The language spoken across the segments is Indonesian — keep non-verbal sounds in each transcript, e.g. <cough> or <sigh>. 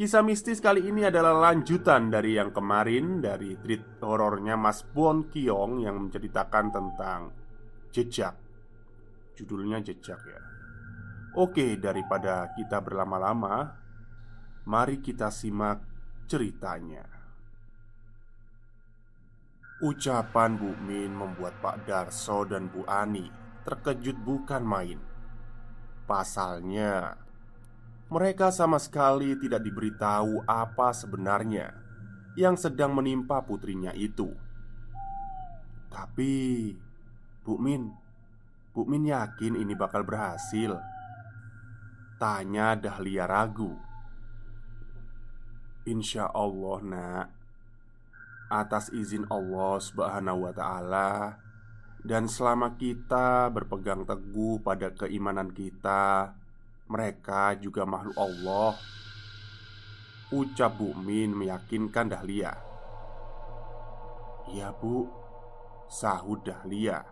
Kisah mistis kali ini adalah lanjutan dari yang kemarin Dari treat horornya Mas Bon Kiong Yang menceritakan tentang jejak. Judulnya jejak ya. Oke, daripada kita berlama-lama Mari kita simak ceritanya. Ucapan Bu Min membuat Pak Darso dan Bu Ani terkejut bukan main. Pasalnya mereka sama sekali tidak diberitahu apa sebenarnya yang sedang menimpa putrinya itu. Tapi, Bu Min, Bu Min yakin ini bakal berhasil. Tanya Dahlia ragu. Insya Allah, Nak. Atas izin Allah Subhanahu wa Ta'ala, dan selama kita berpegang teguh pada keimanan kita, mereka juga makhluk Allah. Ucap Bu Min meyakinkan Dahlia. Iya bu. Sahut Dahlia.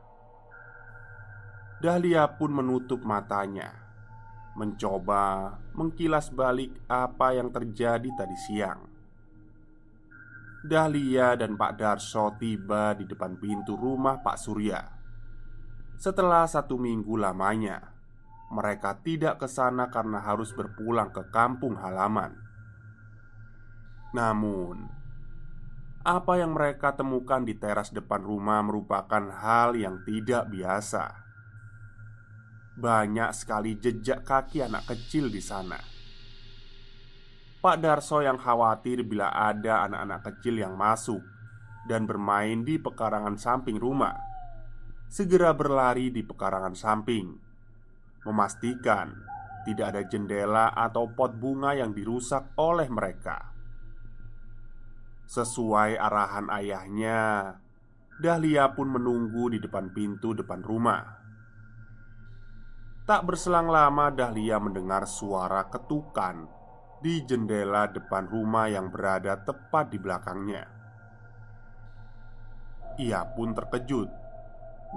Dahlia pun menutup matanya. Mencoba mengkilas balik apa yang terjadi tadi siang. Dahlia dan Pak Darso tiba di depan pintu rumah Pak Surya. Setelah satu minggu lamanya mereka tidak ke sana karena harus berpulang ke kampung halaman. Namun, apa yang mereka temukan di teras depan rumah merupakan hal yang tidak biasa. Banyak sekali jejak kaki anak kecil di sana. Pak Darso yang khawatir bila ada anak-anak kecil yang masuk dan bermain di pekarangan samping rumah, segera berlari di pekarangan samping memastikan tidak ada jendela atau pot bunga yang dirusak oleh mereka. Sesuai arahan ayahnya, Dahlia pun menunggu di depan pintu depan rumah. Tak berselang lama, Dahlia mendengar suara ketukan di jendela depan rumah yang berada tepat di belakangnya. Ia pun terkejut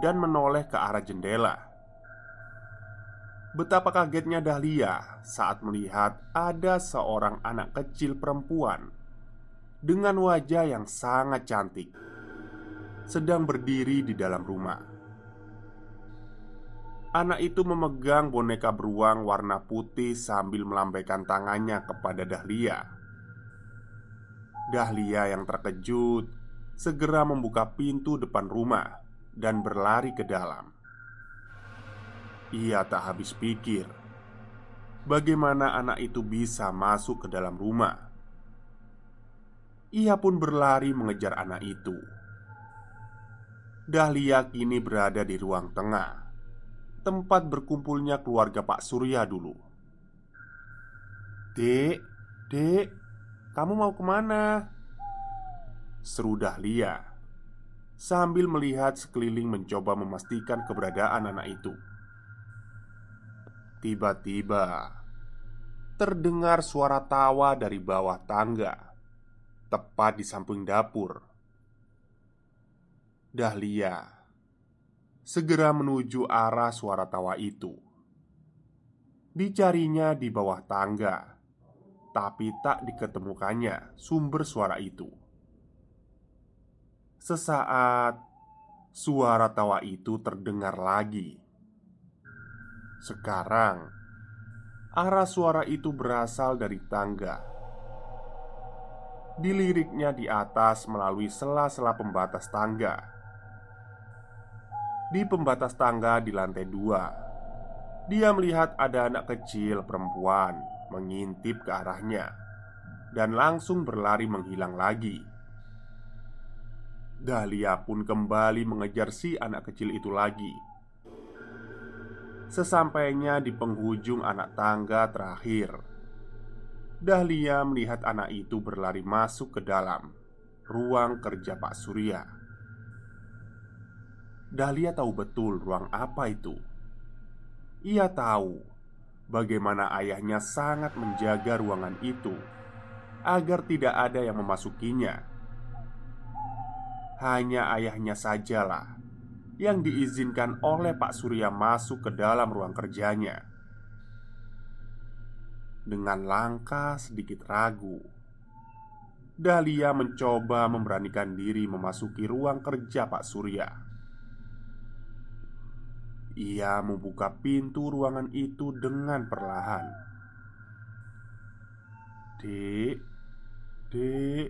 dan menoleh ke arah jendela. Betapa kagetnya Dahlia saat melihat ada seorang anak kecil perempuan dengan wajah yang sangat cantik sedang berdiri di dalam rumah. Anak itu memegang boneka beruang warna putih sambil melambaikan tangannya kepada Dahlia. Dahlia yang terkejut segera membuka pintu depan rumah dan berlari ke dalam. Ia tak habis pikir Bagaimana anak itu bisa masuk ke dalam rumah. Ia pun berlari mengejar anak itu. Dahlia kini berada di ruang tengah Tempat berkumpulnya keluarga Pak Surya dulu. Dek, dek, kamu mau ke mana? Seru Dahlia Sambil melihat sekeliling mencoba memastikan keberadaan anak itu Tiba-tiba terdengar suara tawa dari bawah tangga, tepat di samping dapur. Dahlia segera menuju arah suara tawa itu. Dicarinya di bawah tangga, tapi tak diketemukannya sumber suara itu. Sesaat suara tawa itu terdengar lagi. Sekarang arah suara itu berasal dari tangga. Diliriknya di atas melalui sela-sela pembatas tangga. Di pembatas tangga di lantai dua, dia melihat ada anak kecil perempuan mengintip ke arahnya dan langsung berlari menghilang lagi. Dahlia pun kembali mengejar si anak kecil itu lagi Sesampainya di penghujung anak tangga terakhir, Dahlia melihat anak itu berlari masuk ke dalam ruang kerja Pak Surya. Dahlia tahu betul ruang apa itu. Ia tahu bagaimana ayahnya sangat menjaga ruangan itu agar tidak ada yang memasukinya. Hanya ayahnya sajalah yang diizinkan oleh Pak Surya masuk ke dalam ruang kerjanya. Dengan langkah sedikit ragu, Dahlia mencoba memberanikan diri memasuki ruang kerja Pak Surya. Ia membuka pintu ruangan itu dengan perlahan. "Dek, Dek,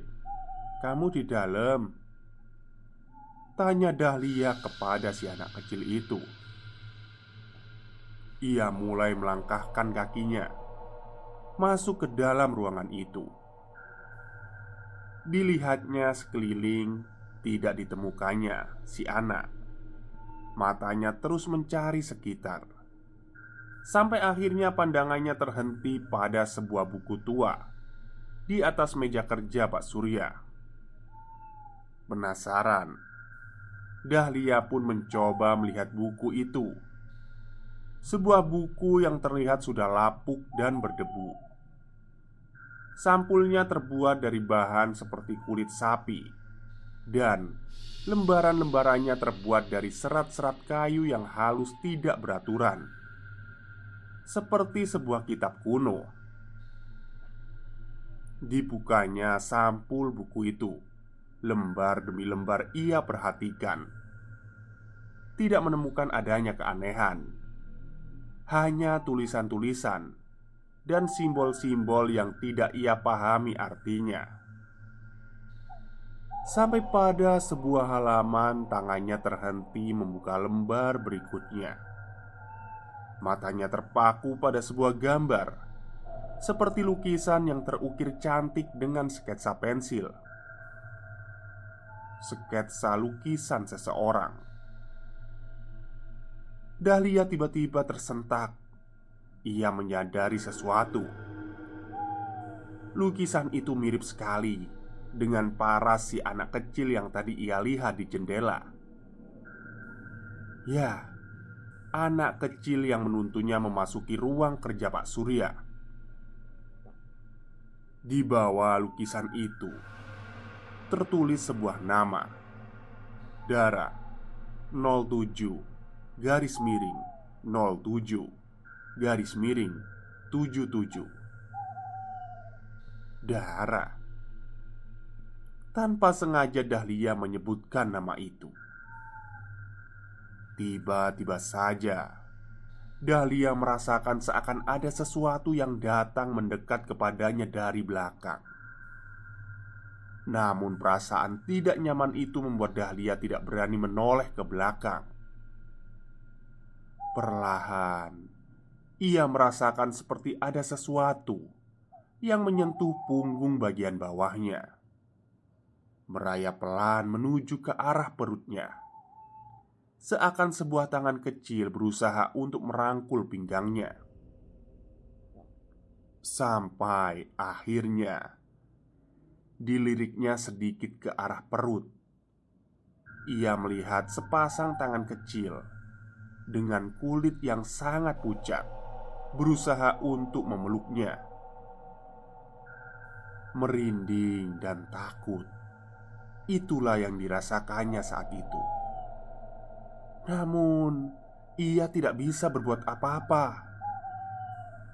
kamu di dalam?" Tanya Dahlia kepada si anak kecil itu. Ia mulai melangkahkan kakinya Masuk ke dalam ruangan itu. Dilihatnya sekeliling Tidak ditemukannya si anak. Matanya terus mencari sekitar. Sampai akhirnya pandangannya terhenti pada sebuah buku tua Di atas meja kerja Pak Surya. Penasaran Dahlia pun mencoba melihat buku itu. Sebuah buku yang terlihat sudah lapuk dan berdebu. Sampulnya terbuat dari bahan seperti kulit sapi, dan lembaran-lembarannya terbuat dari serat-serat kayu yang halus tidak beraturan, seperti sebuah kitab kuno. Dibukanya sampul buku itu Lembar demi lembar ia perhatikan. Tidak menemukan adanya keanehan. Hanya tulisan-tulisan Dan simbol-simbol yang tidak ia pahami artinya. Sampai pada sebuah halaman tangannya terhenti membuka lembar berikutnya. Matanya terpaku pada sebuah gambar Seperti lukisan yang terukir cantik dengan sketsa pensil sketsa lukisan seseorang. Dahlia tiba-tiba tersentak. Ia menyadari sesuatu. Lukisan itu mirip sekali dengan paras si anak kecil yang tadi ia lihat di jendela. Ya, anak kecil yang menuntunnya memasuki ruang kerja Pak Surya. Di bawah lukisan itu tertulis sebuah nama. Dara 07 garis miring 07 garis miring 77 Dara. Tanpa sengaja Dahlia menyebutkan nama itu. Tiba-tiba saja Dahlia merasakan seakan ada sesuatu yang datang mendekat kepadanya dari belakang namun perasaan tidak nyaman itu membuat Dahlia tidak berani menoleh ke belakang. Perlahan Ia merasakan seperti ada sesuatu Yang menyentuh punggung bagian bawahnya. Merayap pelan menuju ke arah perutnya. Seakan sebuah tangan kecil berusaha untuk merangkul pinggangnya. Sampai akhirnya Diliriknya sedikit ke arah perut Ia melihat sepasang tangan kecil Dengan kulit yang sangat pucat berusaha untuk memeluknya. Merinding dan takut, itulah yang dirasakannya saat itu. Namun, ia tidak bisa berbuat apa-apa.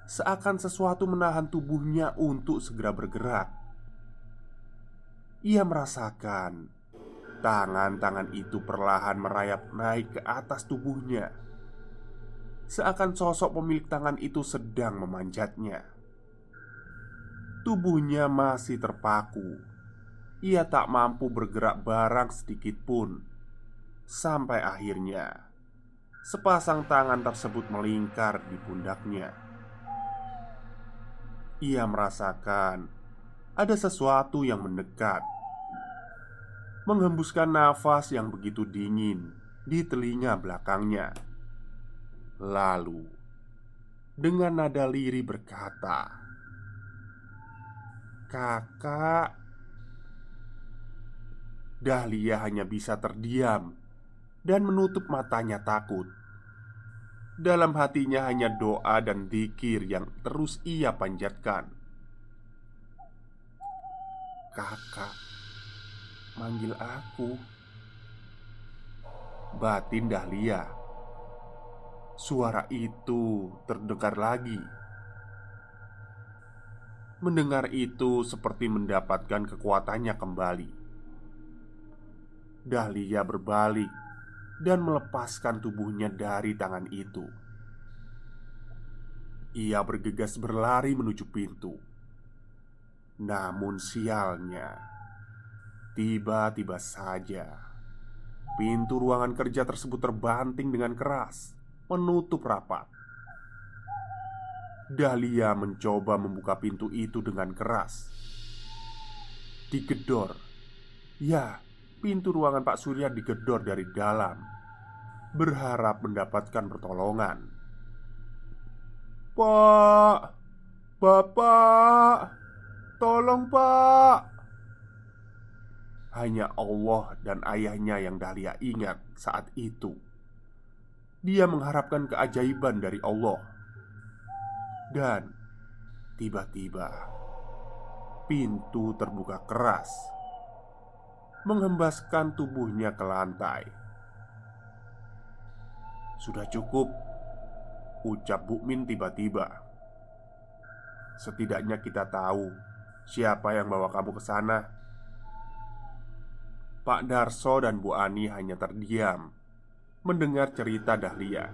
Seakan sesuatu menahan tubuhnya untuk segera bergerak. Ia merasakan tangan-tangan itu perlahan merayap naik ke atas tubuhnya seakan sosok pemilik tangan itu sedang memanjatnya. Tubuhnya masih terpaku. Ia tak mampu bergerak barang sedikit pun. Sampai akhirnya sepasang tangan tersebut melingkar di pundaknya. Ia merasakan ada sesuatu yang mendekat, menghembuskan nafas yang begitu dingin di telinga belakangnya. Lalu, dengan nada lirih berkata, "Kakak." Dahlia hanya bisa terdiam dan menutup matanya takut. Dalam hatinya hanya doa dan dikir yang terus ia panjatkan. Kakak, manggil aku. Batin Dahlia Suara itu terdengar lagi. Mendengar itu seperti mendapatkan kekuatannya kembali. Dahlia berbalik dan melepaskan tubuhnya dari tangan itu. Ia bergegas berlari menuju pintu. Namun sialnya, tiba-tiba saja pintu ruangan kerja tersebut terbanting dengan keras menutup rapat. Dahlia mencoba membuka pintu itu dengan keras. Digedor, ya, pintu ruangan Pak Surya digedor dari dalam, berharap mendapatkan pertolongan. Pak, Bapak, tolong, Pak. Hanya Allah dan ayahnya yang Dahlia ingat saat itu. Dia mengharapkan keajaiban dari Allah, dan tiba-tiba pintu terbuka keras, menghembaskan tubuhnya ke lantai. "Sudah cukup," ucap Bukmin tiba-tiba. "Setidaknya kita tahu siapa yang bawa kamu ke sana." Pak Darso dan Bu Ani hanya terdiam mendengar cerita Dahlia.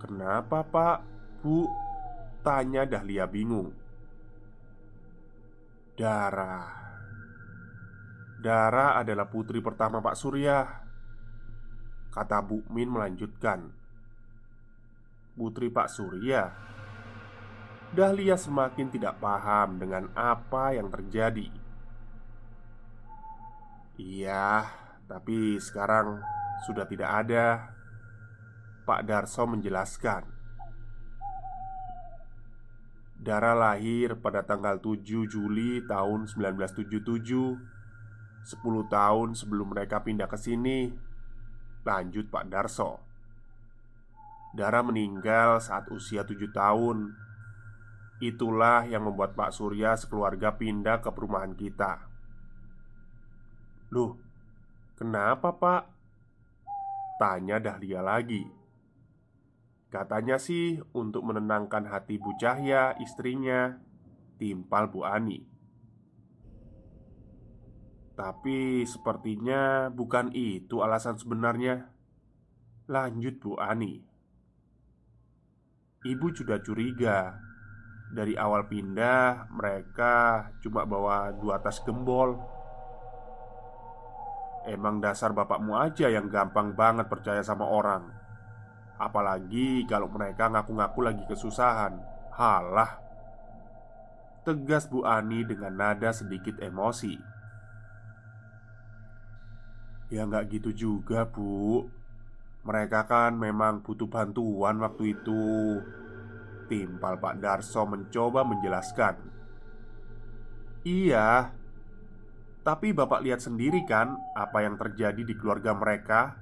"Kenapa, Pak? Bu?" tanya Dahlia bingung. "Dara. Dara adalah putri pertama Pak Surya." Kata Bu Min melanjutkan. "Putri Pak Surya?" Dahlia semakin tidak paham dengan apa yang terjadi. Iya, tapi sekarang sudah tidak ada. Pak Darso menjelaskan. Dara lahir pada tanggal 7 Juli tahun 1977 10 tahun sebelum mereka pindah ke sini. Lanjut Pak Darso. Dara meninggal saat usia 7 tahun Itulah yang membuat Pak Surya sekeluarga pindah ke perumahan kita. Loh, Kenapa pak? Tanya Dahlia lagi. Katanya sih untuk menenangkan hati Bu Cahya istrinya Timpal Bu Ani. Tapi sepertinya bukan itu alasan sebenarnya. Lanjut Bu Ani. Ibu sudah curiga Dari awal pindah mereka cuma bawa dua tas gembol. Emang dasar bapakmu aja yang gampang banget percaya sama orang. Apalagi kalau mereka ngaku-ngaku lagi kesusahan. Halah. Tegas Bu Ani dengan nada sedikit emosi. Ya nggak gitu juga bu. Mereka kan memang butuh bantuan waktu itu Timpal Pak Darso mencoba menjelaskan. Iya tapi bapak lihat sendiri kan apa yang terjadi di keluarga mereka?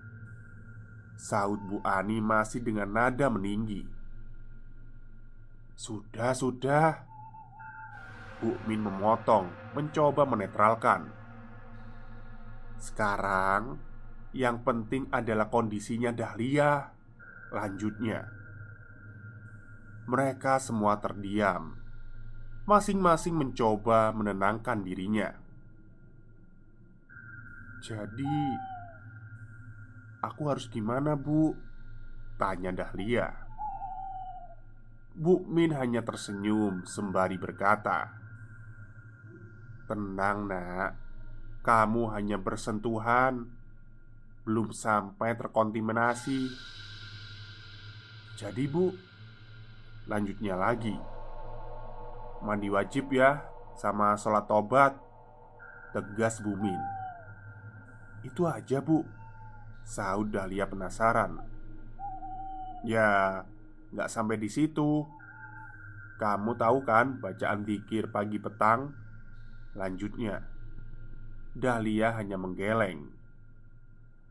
Saud Bu Ani masih dengan nada meninggi. Sudah, sudah. Bu Min memotong Mencoba menetralkan. Sekarang Yang penting adalah kondisinya Dahlia. Lanjutnya Mereka semua terdiam. Masing-masing mencoba menenangkan dirinya. Jadi Aku harus gimana bu? Tanya Dahlia. Bu Min hanya tersenyum sembari berkata Tenang nak. Kamu hanya bersentuhan. Belum sampai terkontaminasi. Jadi bu Lanjutnya lagi. Mandi wajib ya Sama sholat tobat Tegas Bu Min. Itu aja bu. Saud Dahlia penasaran. Ya nggak sampai di situ. Kamu tahu kan bacaan dikir pagi petang? Lanjutnya. Dahlia hanya menggeleng.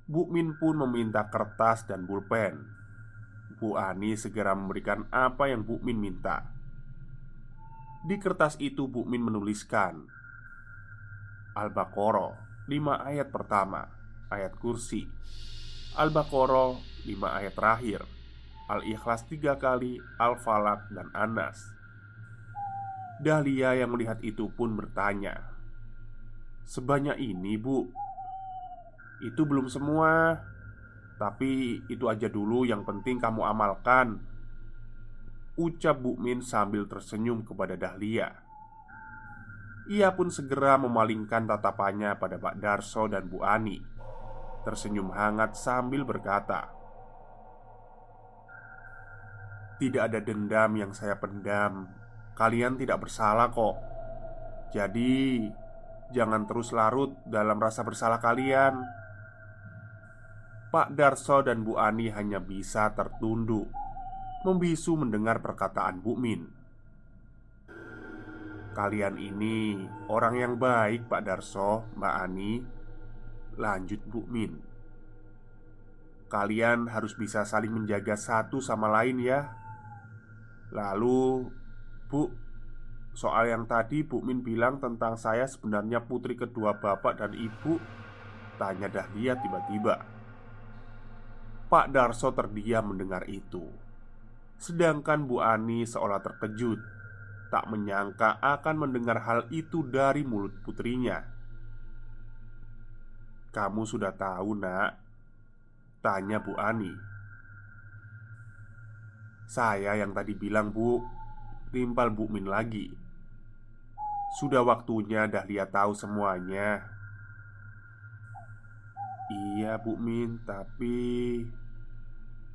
Bu Min pun meminta kertas dan pulpen Bu Ani segera memberikan apa yang Bu Min minta. Di kertas itu Bu Min menuliskan Al-Baqarah 5 ayat pertama Ayat kursi. Al-Baqarah 5 ayat terakhir Al-Ikhlas 3 kali Al-Falak dan Anas. Dahlia yang melihat itu pun bertanya Sebanyak ini bu? Itu belum semua Tapi itu aja dulu yang penting kamu amalkan. Ucap Bu Min sambil tersenyum kepada Dahlia. Ia pun segera memalingkan tatapannya pada Pak Darso dan Bu Ani. Tersenyum hangat sambil berkata Tidak ada dendam yang saya pendam. Kalian tidak bersalah kok. Jadi Jangan terus larut dalam rasa bersalah kalian Pak Darso dan Bu Ani hanya bisa tertunduk. Membisu mendengar perkataan Bu Min. Kalian ini orang yang baik Pak Darso, Mbak Ani. Lanjut Bu Min. Kalian harus bisa saling menjaga satu sama lain ya. Lalu, Bu, soal yang tadi Bu Min bilang tentang saya sebenarnya putri kedua bapak dan ibu. Tanya Dahlia tiba-tiba Pak Darso terdiam mendengar itu. Sedangkan Bu Ani seolah terkejut Tak menyangka akan mendengar hal itu dari mulut putrinya. Kamu sudah tahu nak? Tanya Bu Ani. Saya yang tadi bilang bu Timpal Bu Min lagi. Sudah waktunya Dahlia tahu semuanya Iya Bu Min Tapi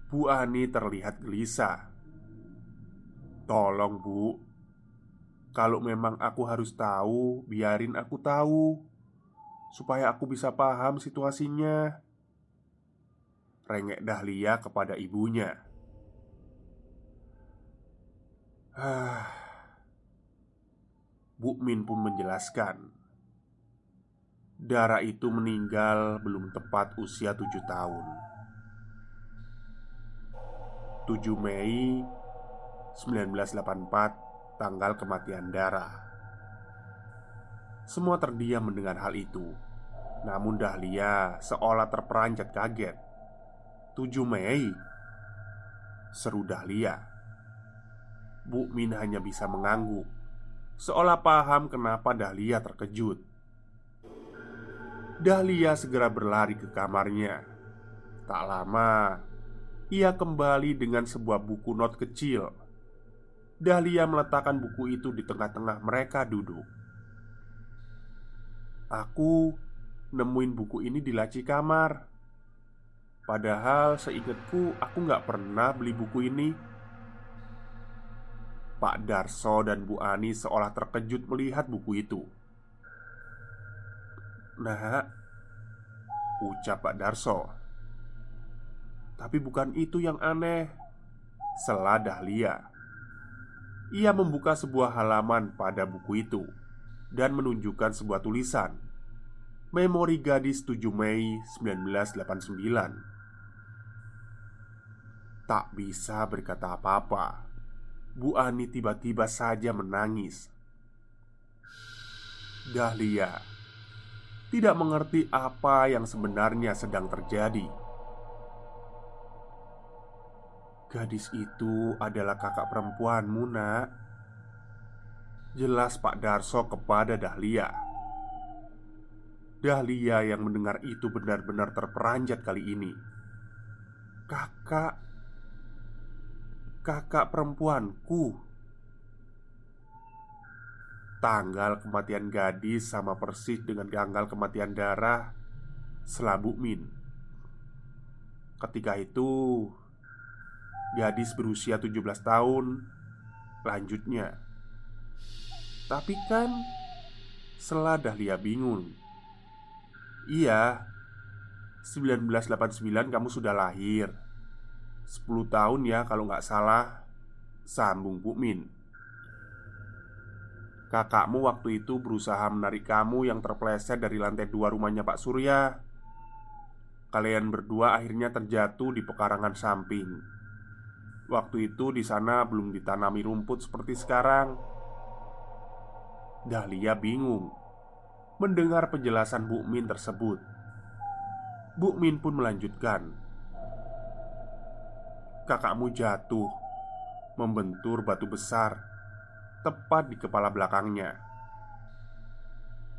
Bu Ani terlihat gelisah. Tolong Bu. Kalau memang aku harus tahu Biarin aku tahu Supaya aku bisa paham situasinya. Rengek Dahlia kepada ibunya. <sighs> Bu Min pun menjelaskan Dara itu meninggal belum tepat usia tujuh tahun. 7 Mei 1984 Tanggal kematian Dara. Semua terdiam mendengar hal itu. Namun Dahlia seolah terperanjat kaget. 7 Mei? Seru Dahlia. Bu Min hanya bisa mengangguk Seolah paham kenapa Dahlia terkejut Dahlia segera berlari ke kamarnya. Tak lama Ia kembali dengan sebuah buku not kecil. Dahlia meletakkan buku itu di tengah-tengah mereka duduk. Aku nemuin buku ini di laci kamar. Padahal seingatku aku nggak pernah beli buku ini. Pak Darso dan Bu Ani seolah terkejut melihat buku itu. Nah, ucap Pak Darso. Tapi bukan itu yang aneh. Selah Dahlia. Ia membuka sebuah halaman pada buku itu dan menunjukkan sebuah tulisan. Memori gadis 7 Mei 1989 Tak bisa berkata apa-apa Bu Ani tiba-tiba saja menangis. Dahlia tidak mengerti apa yang sebenarnya sedang terjadi. Gadis itu adalah kakak perempuanmu, Nak. Jelas Pak Darso kepada Dahlia. Dahlia yang mendengar itu benar-benar terperanjat kali ini. Kakak, kakak perempuanku. Tanggal kematian gadis sama persis dengan tanggal kematian darah Selabu Min. Ketika itu, Gadis berusia 17 tahun Lanjutnya. Tapi kan Setelah Dahlia bingung. Iya 1989 kamu sudah lahir. 10 tahun ya kalau nggak salah Sambung Bu Min Kakakmu waktu itu berusaha menarik kamu yang terpleset dari lantai dua rumahnya Pak Surya Kalian berdua akhirnya terjatuh di pekarangan samping Waktu itu di sana belum ditanami rumput seperti sekarang. Dahlia bingung mendengar penjelasan Bu Min tersebut. Bu Min pun melanjutkan, "Kakakmu jatuh, membentur batu besar tepat di kepala belakangnya.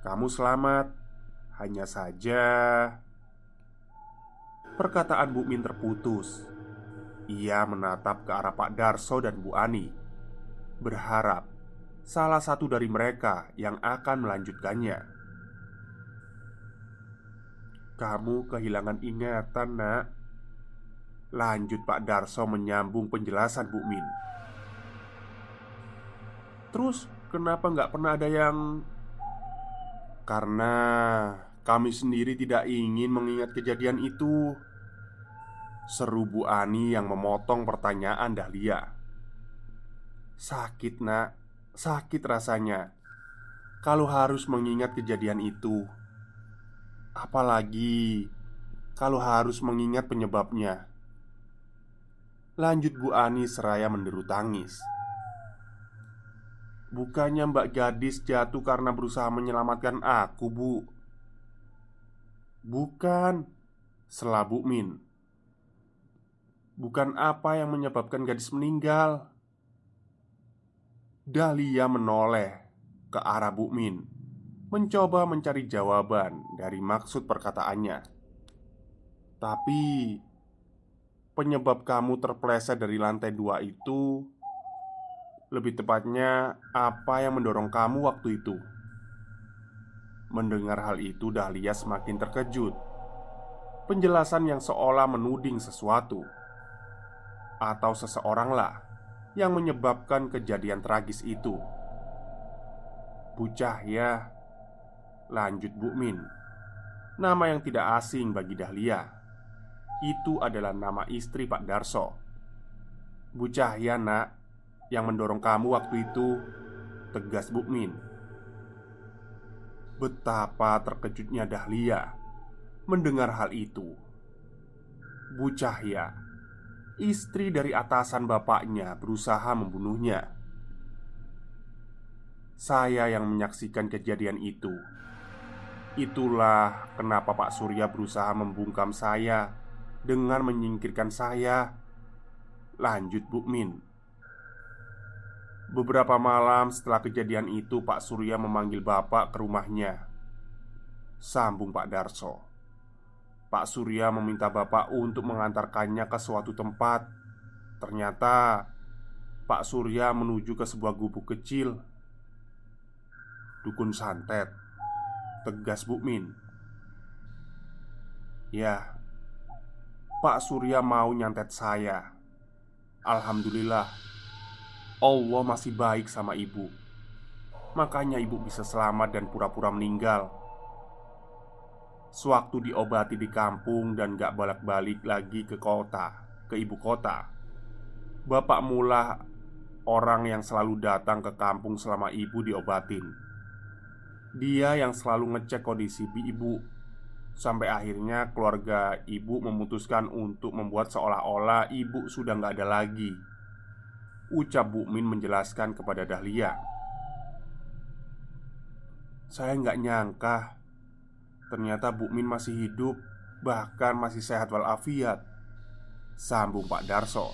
Kamu selamat, hanya saja." Perkataan Bu Min terputus ia menatap ke arah Pak Darso dan Bu Ani Berharap Salah satu dari mereka yang akan melanjutkannya Kamu kehilangan ingatan nak Lanjut Pak Darso menyambung penjelasan Bu Min Terus kenapa nggak pernah ada yang Karena kami sendiri tidak ingin mengingat kejadian itu. Seru Bu Ani yang memotong pertanyaan Dahlia. Sakit nak, sakit rasanya. Kalau harus mengingat kejadian itu Apalagi Kalau harus mengingat penyebabnya. Lanjut Bu Ani seraya menderu tangis Bukannya mbak gadis jatuh karena berusaha menyelamatkan aku bu? Bukan. Selabu Min. Bukan apa yang menyebabkan gadis meninggal. Dahlia menoleh ke arah Bu Min Mencoba mencari jawaban dari maksud perkataannya. Tapi Penyebab kamu terpleset dari lantai dua itu Lebih tepatnya Apa yang mendorong kamu waktu itu Mendengar hal itu Dahlia semakin terkejut Penjelasan yang seolah menuding sesuatu atau seseoranglah yang menyebabkan kejadian tragis itu. Bu Cahya, lanjut Bu Min, nama yang tidak asing bagi Dahlia. Itu adalah nama istri Pak Darso. Bu Cahya, nak, yang mendorong kamu waktu itu, tegas Bu Min. Betapa terkejutnya Dahlia mendengar hal itu. Bu Cahya istri dari atasan bapaknya berusaha membunuhnya. Saya yang menyaksikan kejadian itu. Itulah kenapa Pak Surya berusaha membungkam saya dengan menyingkirkan saya. Lanjut Bu Min. Beberapa malam setelah kejadian itu Pak Surya memanggil Bapak ke rumahnya Sambung Pak Darso Pak Surya meminta bapak untuk mengantarkannya ke suatu tempat. Ternyata Pak Surya menuju ke sebuah gubuk kecil. Dukun santet, tegas Bu Min. Ya, Pak Surya mau nyantet saya. Alhamdulillah, Allah masih baik sama ibu. Makanya ibu bisa selamat dan pura-pura meninggal. Sewaktu diobati di kampung dan gak bolak-balik lagi ke kota, ke ibu kota Bapak mula orang yang selalu datang ke kampung selama ibu diobatin Dia yang selalu ngecek kondisi ibu Sampai akhirnya keluarga ibu memutuskan untuk membuat seolah-olah ibu sudah gak ada lagi Ucap Bu Min menjelaskan kepada Dahlia. Saya nggak nyangka Ternyata Bu Min masih hidup Bahkan masih sehat walafiat Sambung Pak Darso.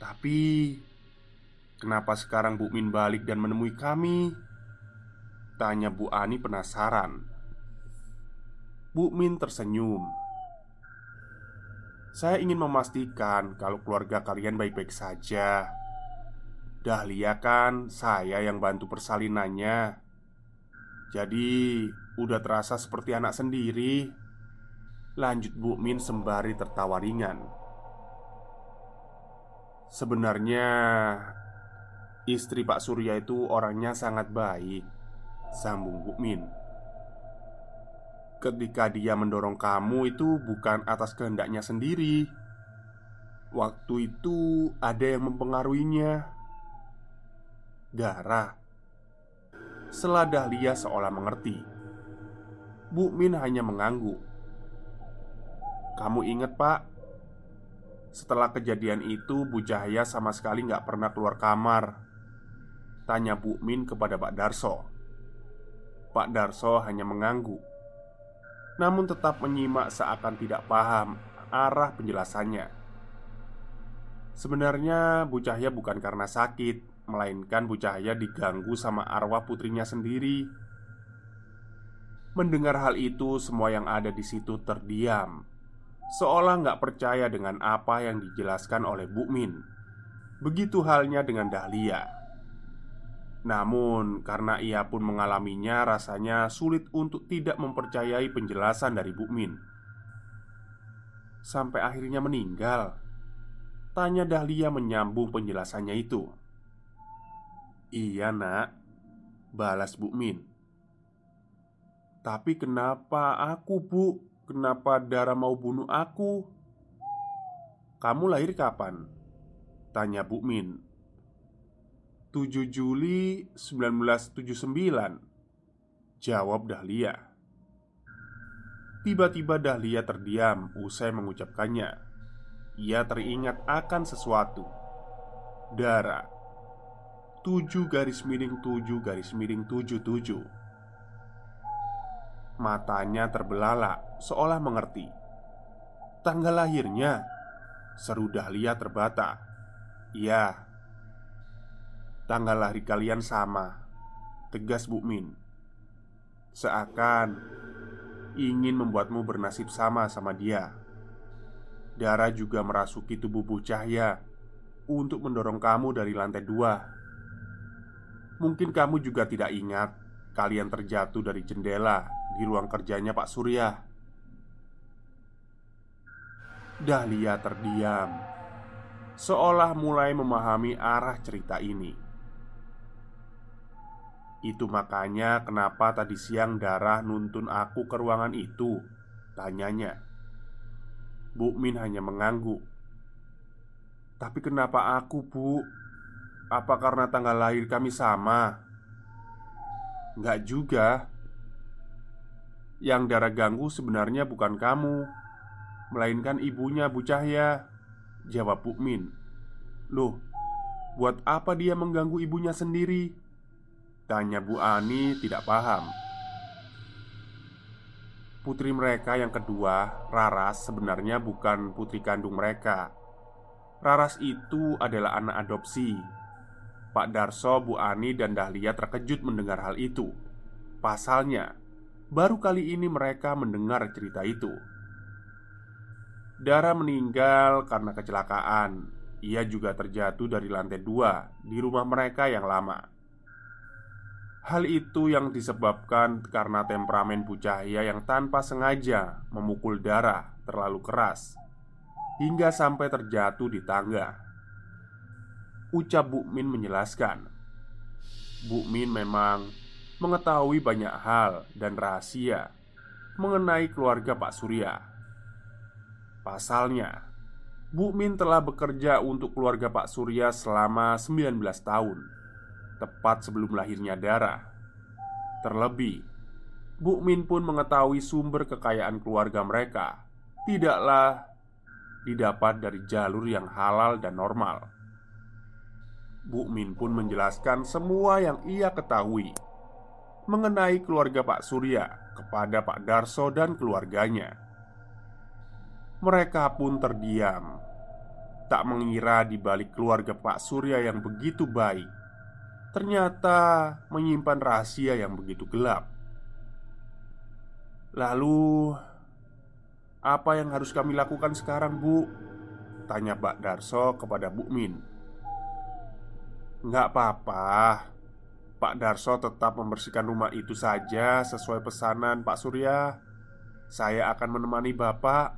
Tapi Kenapa sekarang Bu Min balik dan menemui kami? Tanya Bu Ani penasaran. Bu Min tersenyum Saya ingin memastikan kalau keluarga kalian baik-baik saja. Dahlia kan saya yang bantu persalinannya. Jadi udah terasa seperti anak sendiri. Lanjut Bu Min sembari tertawa ringan. Sebenarnya Istri Pak Surya itu orangnya sangat baik. Sambung Bu Min Ketika dia mendorong kamu itu bukan atas kehendaknya sendiri. Waktu itu ada yang mempengaruhinya. Darah Setelah Dahlia seolah mengerti. Bu Min hanya mengangguk. Kamu ingat pak? Setelah kejadian itu Bu Cahaya sama sekali nggak pernah keluar kamar. Tanya Bu Min kepada Pak Darso. Pak Darso hanya mengangguk Namun tetap menyimak seakan tidak paham arah penjelasannya. Sebenarnya Bu Cahaya bukan karena sakit Melainkan Bu Cahaya diganggu sama arwah putrinya sendiri. Mendengar hal itu, semua yang ada di situ terdiam. Seolah nggak percaya dengan apa yang dijelaskan oleh Bu Min. Begitu halnya dengan Dahlia Namun karena ia pun mengalaminya Rasanya sulit untuk tidak mempercayai penjelasan dari Bu Min Sampai akhirnya meninggal Tanya Dahlia menyambung penjelasannya itu Iya nak Balas Bu Min Tapi kenapa aku bu? Kenapa Dara mau bunuh aku? Kamu lahir kapan? Tanya Bu Min 7 Juli 1979 Jawab Dahlia. Tiba-tiba Dahlia terdiam usai mengucapkannya. Ia teringat akan sesuatu. Dara. 7 garis miring 7 garis miring 77 Matanya terbelalak seolah mengerti. Tanggal lahirnya? Seru Dahlia terbata. Iya Tanggal lahir kalian sama Tegas Bu Min. Seakan Ingin membuatmu bernasib sama sama dia. Darah juga merasuki tubuh Bu Cahya Untuk mendorong kamu dari lantai dua. Mungkin kamu juga tidak ingat Kalian terjatuh dari jendela Di ruang kerjanya Pak Surya. Dahlia terdiam Seolah mulai memahami arah cerita ini Itu makanya kenapa tadi siang Darah nuntun aku ke ruangan itu Tanyanya Bu Min hanya mengangguk Tapi kenapa aku bu? Apa karena tanggal lahir kami sama? Enggak juga Yang darah ganggu sebenarnya bukan kamu Melainkan ibunya Bu Cahya Jawab Bu Min Loh, buat apa dia mengganggu ibunya sendiri? Tanya Bu Ani tidak paham Putri mereka yang kedua, Raras, sebenarnya bukan putri kandung mereka Raras itu adalah anak adopsi Pak Darso, Bu Ani, dan Dahlia terkejut mendengar hal itu. Pasalnya, baru kali ini mereka mendengar cerita itu. Dara meninggal karena kecelakaan. Ia juga terjatuh dari lantai dua di rumah mereka yang lama. Hal itu yang disebabkan karena temperamen Bu Cahya yang tanpa sengaja memukul darah terlalu keras hingga sampai terjatuh di tangga. Ucap Bu Min menjelaskan. Bu Min memang mengetahui banyak hal dan rahasia mengenai keluarga Pak Surya. Pasalnya Bu Min telah bekerja untuk keluarga Pak Surya selama 19 tahun Tepat sebelum lahirnya Dara Terlebih Bu Min pun mengetahui sumber kekayaan keluarga mereka Tidaklah didapat dari jalur yang halal dan normal. Bu Min pun menjelaskan semua yang ia ketahui mengenai keluarga Pak Surya kepada Pak Darso dan keluarganya. Mereka pun terdiam, tak mengira di balik keluarga Pak Surya yang begitu baik, ternyata menyimpan rahasia yang begitu gelap. Lalu, apa yang harus kami lakukan sekarang, Bu? Tanya Pak Darso kepada Bu Min. Nggak apa-apa Pak Darso tetap membersihkan rumah itu saja sesuai pesanan Pak Surya Saya akan menemani Bapak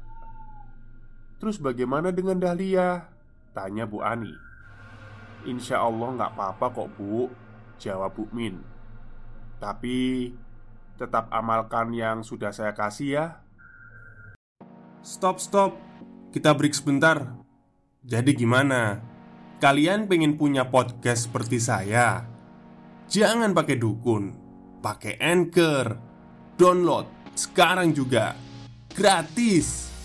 Terus bagaimana dengan Dahlia? Tanya Bu Ani Insya Allah nggak apa-apa kok Bu Jawab Bu Min Tapi Tetap amalkan yang sudah saya kasih ya. Stop, stop. Kita break sebentar. Jadi gimana? Kalian pengen punya podcast seperti saya? Jangan pakai dukun, pakai anchor, download sekarang juga. Gratis.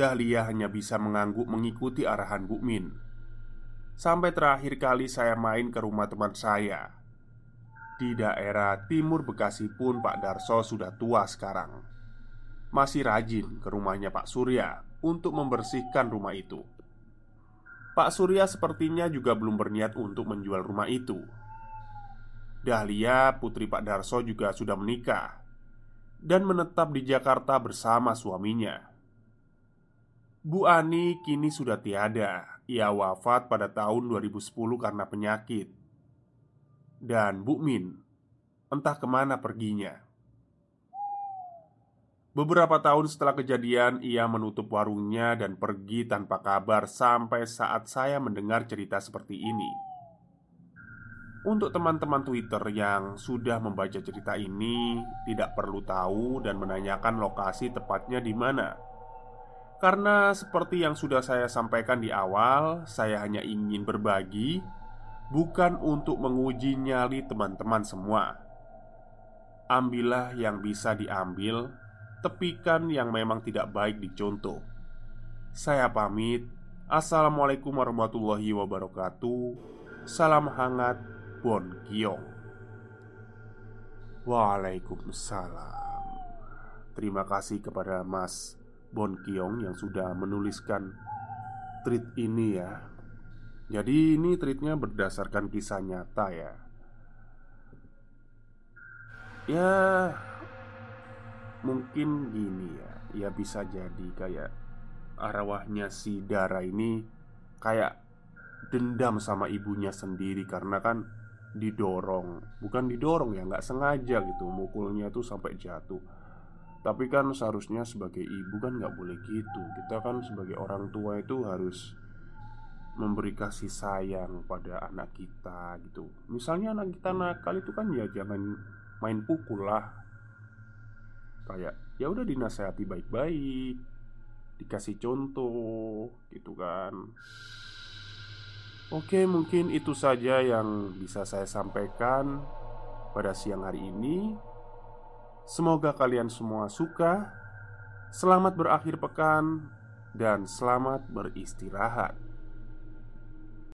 Dahlia hanya bisa mengangguk mengikuti arahan Bu Min. Sampai terakhir kali saya main ke rumah teman saya di daerah timur Bekasi pun Pak Darso sudah tua sekarang. Masih rajin ke rumahnya Pak Surya untuk membersihkan rumah itu. Pak Surya sepertinya juga belum berniat untuk menjual rumah itu. Dahlia, putri Pak Darso, juga sudah menikah dan menetap di Jakarta bersama suaminya. Bu Ani kini sudah tiada. Ia wafat pada tahun 2010 karena penyakit. Dan Bu Min entah ke mana perginya. Beberapa tahun setelah kejadian, ia menutup warungnya dan pergi tanpa kabar sampai saat saya mendengar cerita seperti ini. Untuk teman-teman Twitter yang sudah membaca cerita ini, tidak perlu tahu dan menanyakan lokasi tepatnya di mana. Karena seperti yang sudah saya sampaikan di awal, saya hanya ingin berbagi, bukan untuk menguji nyali teman-teman semua. Ambillah yang bisa diambil tepikan yang memang tidak baik dicontoh. Saya pamit. Assalamualaikum warahmatullahi wabarakatuh. Salam hangat, Bon Kiong. Waalaikumsalam. Terima kasih kepada Mas Bon Kiong yang sudah menuliskan tweet ini ya. Jadi ini tweetnya berdasarkan kisah nyata ya. Ya, Mungkin gini ya Ya bisa jadi kayak Arwahnya si Dara ini Kayak dendam sama ibunya sendiri Karena kan didorong Bukan didorong ya nggak sengaja gitu Mukulnya tuh sampai jatuh Tapi kan seharusnya sebagai ibu kan nggak boleh gitu. Kita kan sebagai orang tua itu harus memberi kasih sayang pada anak kita gitu. Misalnya anak kita nakal itu kan ya jangan main pukul lah. Kayak ya udah dinasehati baik-baik dikasih contoh gitu kan. Oke mungkin itu saja yang bisa saya sampaikan pada siang hari ini Semoga kalian semua suka Selamat berakhir pekan Dan selamat beristirahat